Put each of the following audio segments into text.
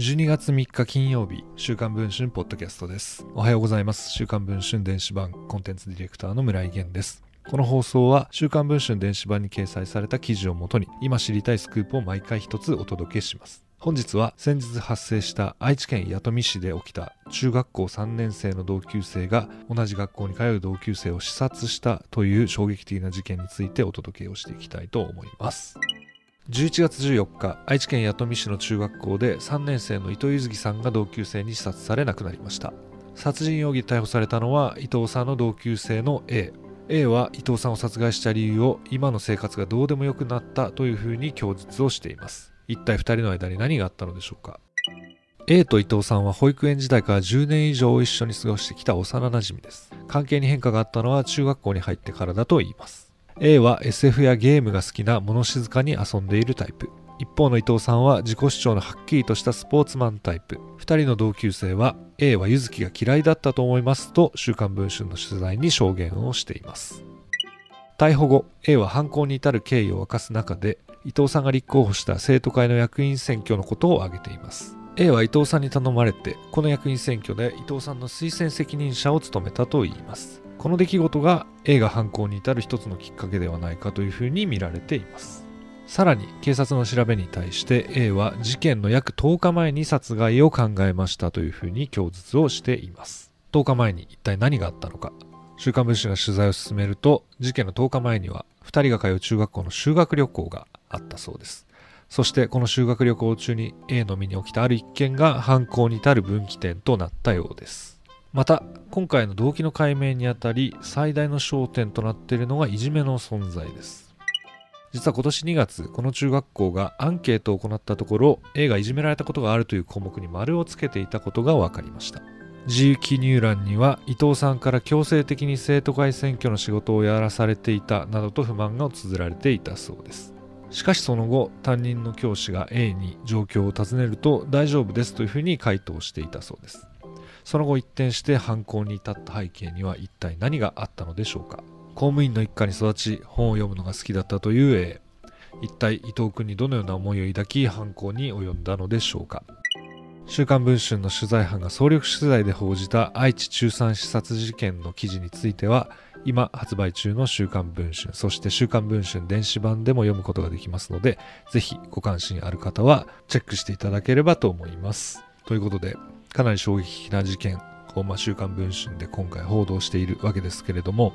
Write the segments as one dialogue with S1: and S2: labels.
S1: 12月3日金曜日、週刊文春ポッドキャストです。おはようございます。週刊文春電子版コンテンツディレクターの村井源です。この放送は週刊文春電子版に掲載された記事をもとに今知りたいスクープを毎回一つお届けします。本日は先日発生した愛知県弥富市で起きた中学校3年生の同級生が同じ学校に通う同級生を視察したという衝撃的な事件についてお届けをしていきたいと思います。11月14日、愛知県弥富市の中学校で3年生の伊藤柚月さんが同級生に視察され亡くなりました。殺人容疑で逮捕されたのは伊藤さんの同級生の A。A は伊藤さんを殺害した理由を今の生活がどうでもよくなったというふうに供述をしています。一体2人の間に何があったのでしょうか A と伊藤さんは保育園時代から10年以上一緒に過ごしてきた幼馴染です。関係に変化があったのは中学校に入ってからだと言います。A は SF やゲームが好きな物静かに遊んでいるタイプ。一方の伊藤さんは自己主張のはっきりとしたスポーツマンタイプ。2人の同級生は A は柚月が嫌いだったと思いますと週刊文春の取材に証言をしています。逮捕後、A は犯行に至る経緯を明かす中で伊藤さんが立候補した生徒会の役員選挙のことを挙げています A は伊藤さんに頼まれてこの役員選挙で伊藤さんの推薦責任者を務めたといいますこの出来事が A が犯行に至る一つのきっかけではないかというふうに見られていますさらに警察の調べに対して A は事件の約10日前に殺害を考えましたというふうに供述をしています10日前に一体何があったのか週刊文春が取材を進めると事件の10日前には2人が通う中学校の修学旅行があったそうです。そしてこの修学旅行中に A の身に起きたある一件が犯行に至る分岐点となったようです。また、今回の動機の解明にあたり最大の焦点となっているのがいじめの存在です。実は今年2月、この中学校がアンケートを行ったところ、A がいじめられたことがあるという項目に丸をつけていたことが分かりました。自由記入欄には伊藤さんから強制的に生徒会選挙の仕事をやらされていたなどと不満が綴られていたそうです。しかしその後、担任の教師が A に状況を尋ねると大丈夫ですというふうに回答していたそうです。その後一転して犯行に至った背景には一体何があったのでしょうか？公務員の一家に育ち、本を読むのが好きだったという A。一体伊藤君にどのような思いを抱き犯行に及んだのでしょうか？週刊文春の取材班が総力取材で報じた愛知中産視察事件の記事については今発売中の週刊文春、そして週刊文春電子版でも読むことができますので、ぜひご関心ある方はチェックしていただければと思います。ということで、かなり衝撃的な事件を、まあ、週刊文春で今回報道しているわけですけれども、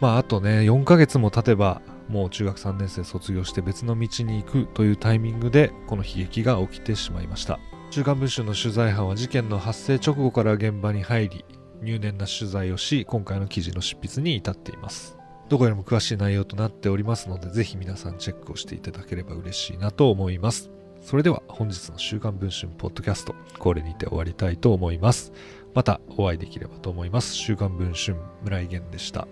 S1: まあ、あとね、4ヶ月も経てば、もう中学3年生卒業して別の道に行くというタイミングで、この悲劇が起きてしまいました。週刊文春の取材班は事件の発生直後から現場に入り、入念な取材をし、今回の記事の執筆に至っています。どこよりも詳しい内容となっておりますので、ぜひ皆さんチェックをしていただければ嬉しいなと思います。それでは本日の週刊文春ポッドキャスト、これにて終わりたいと思います。またお会いできればと思います。週刊文春村井源でした。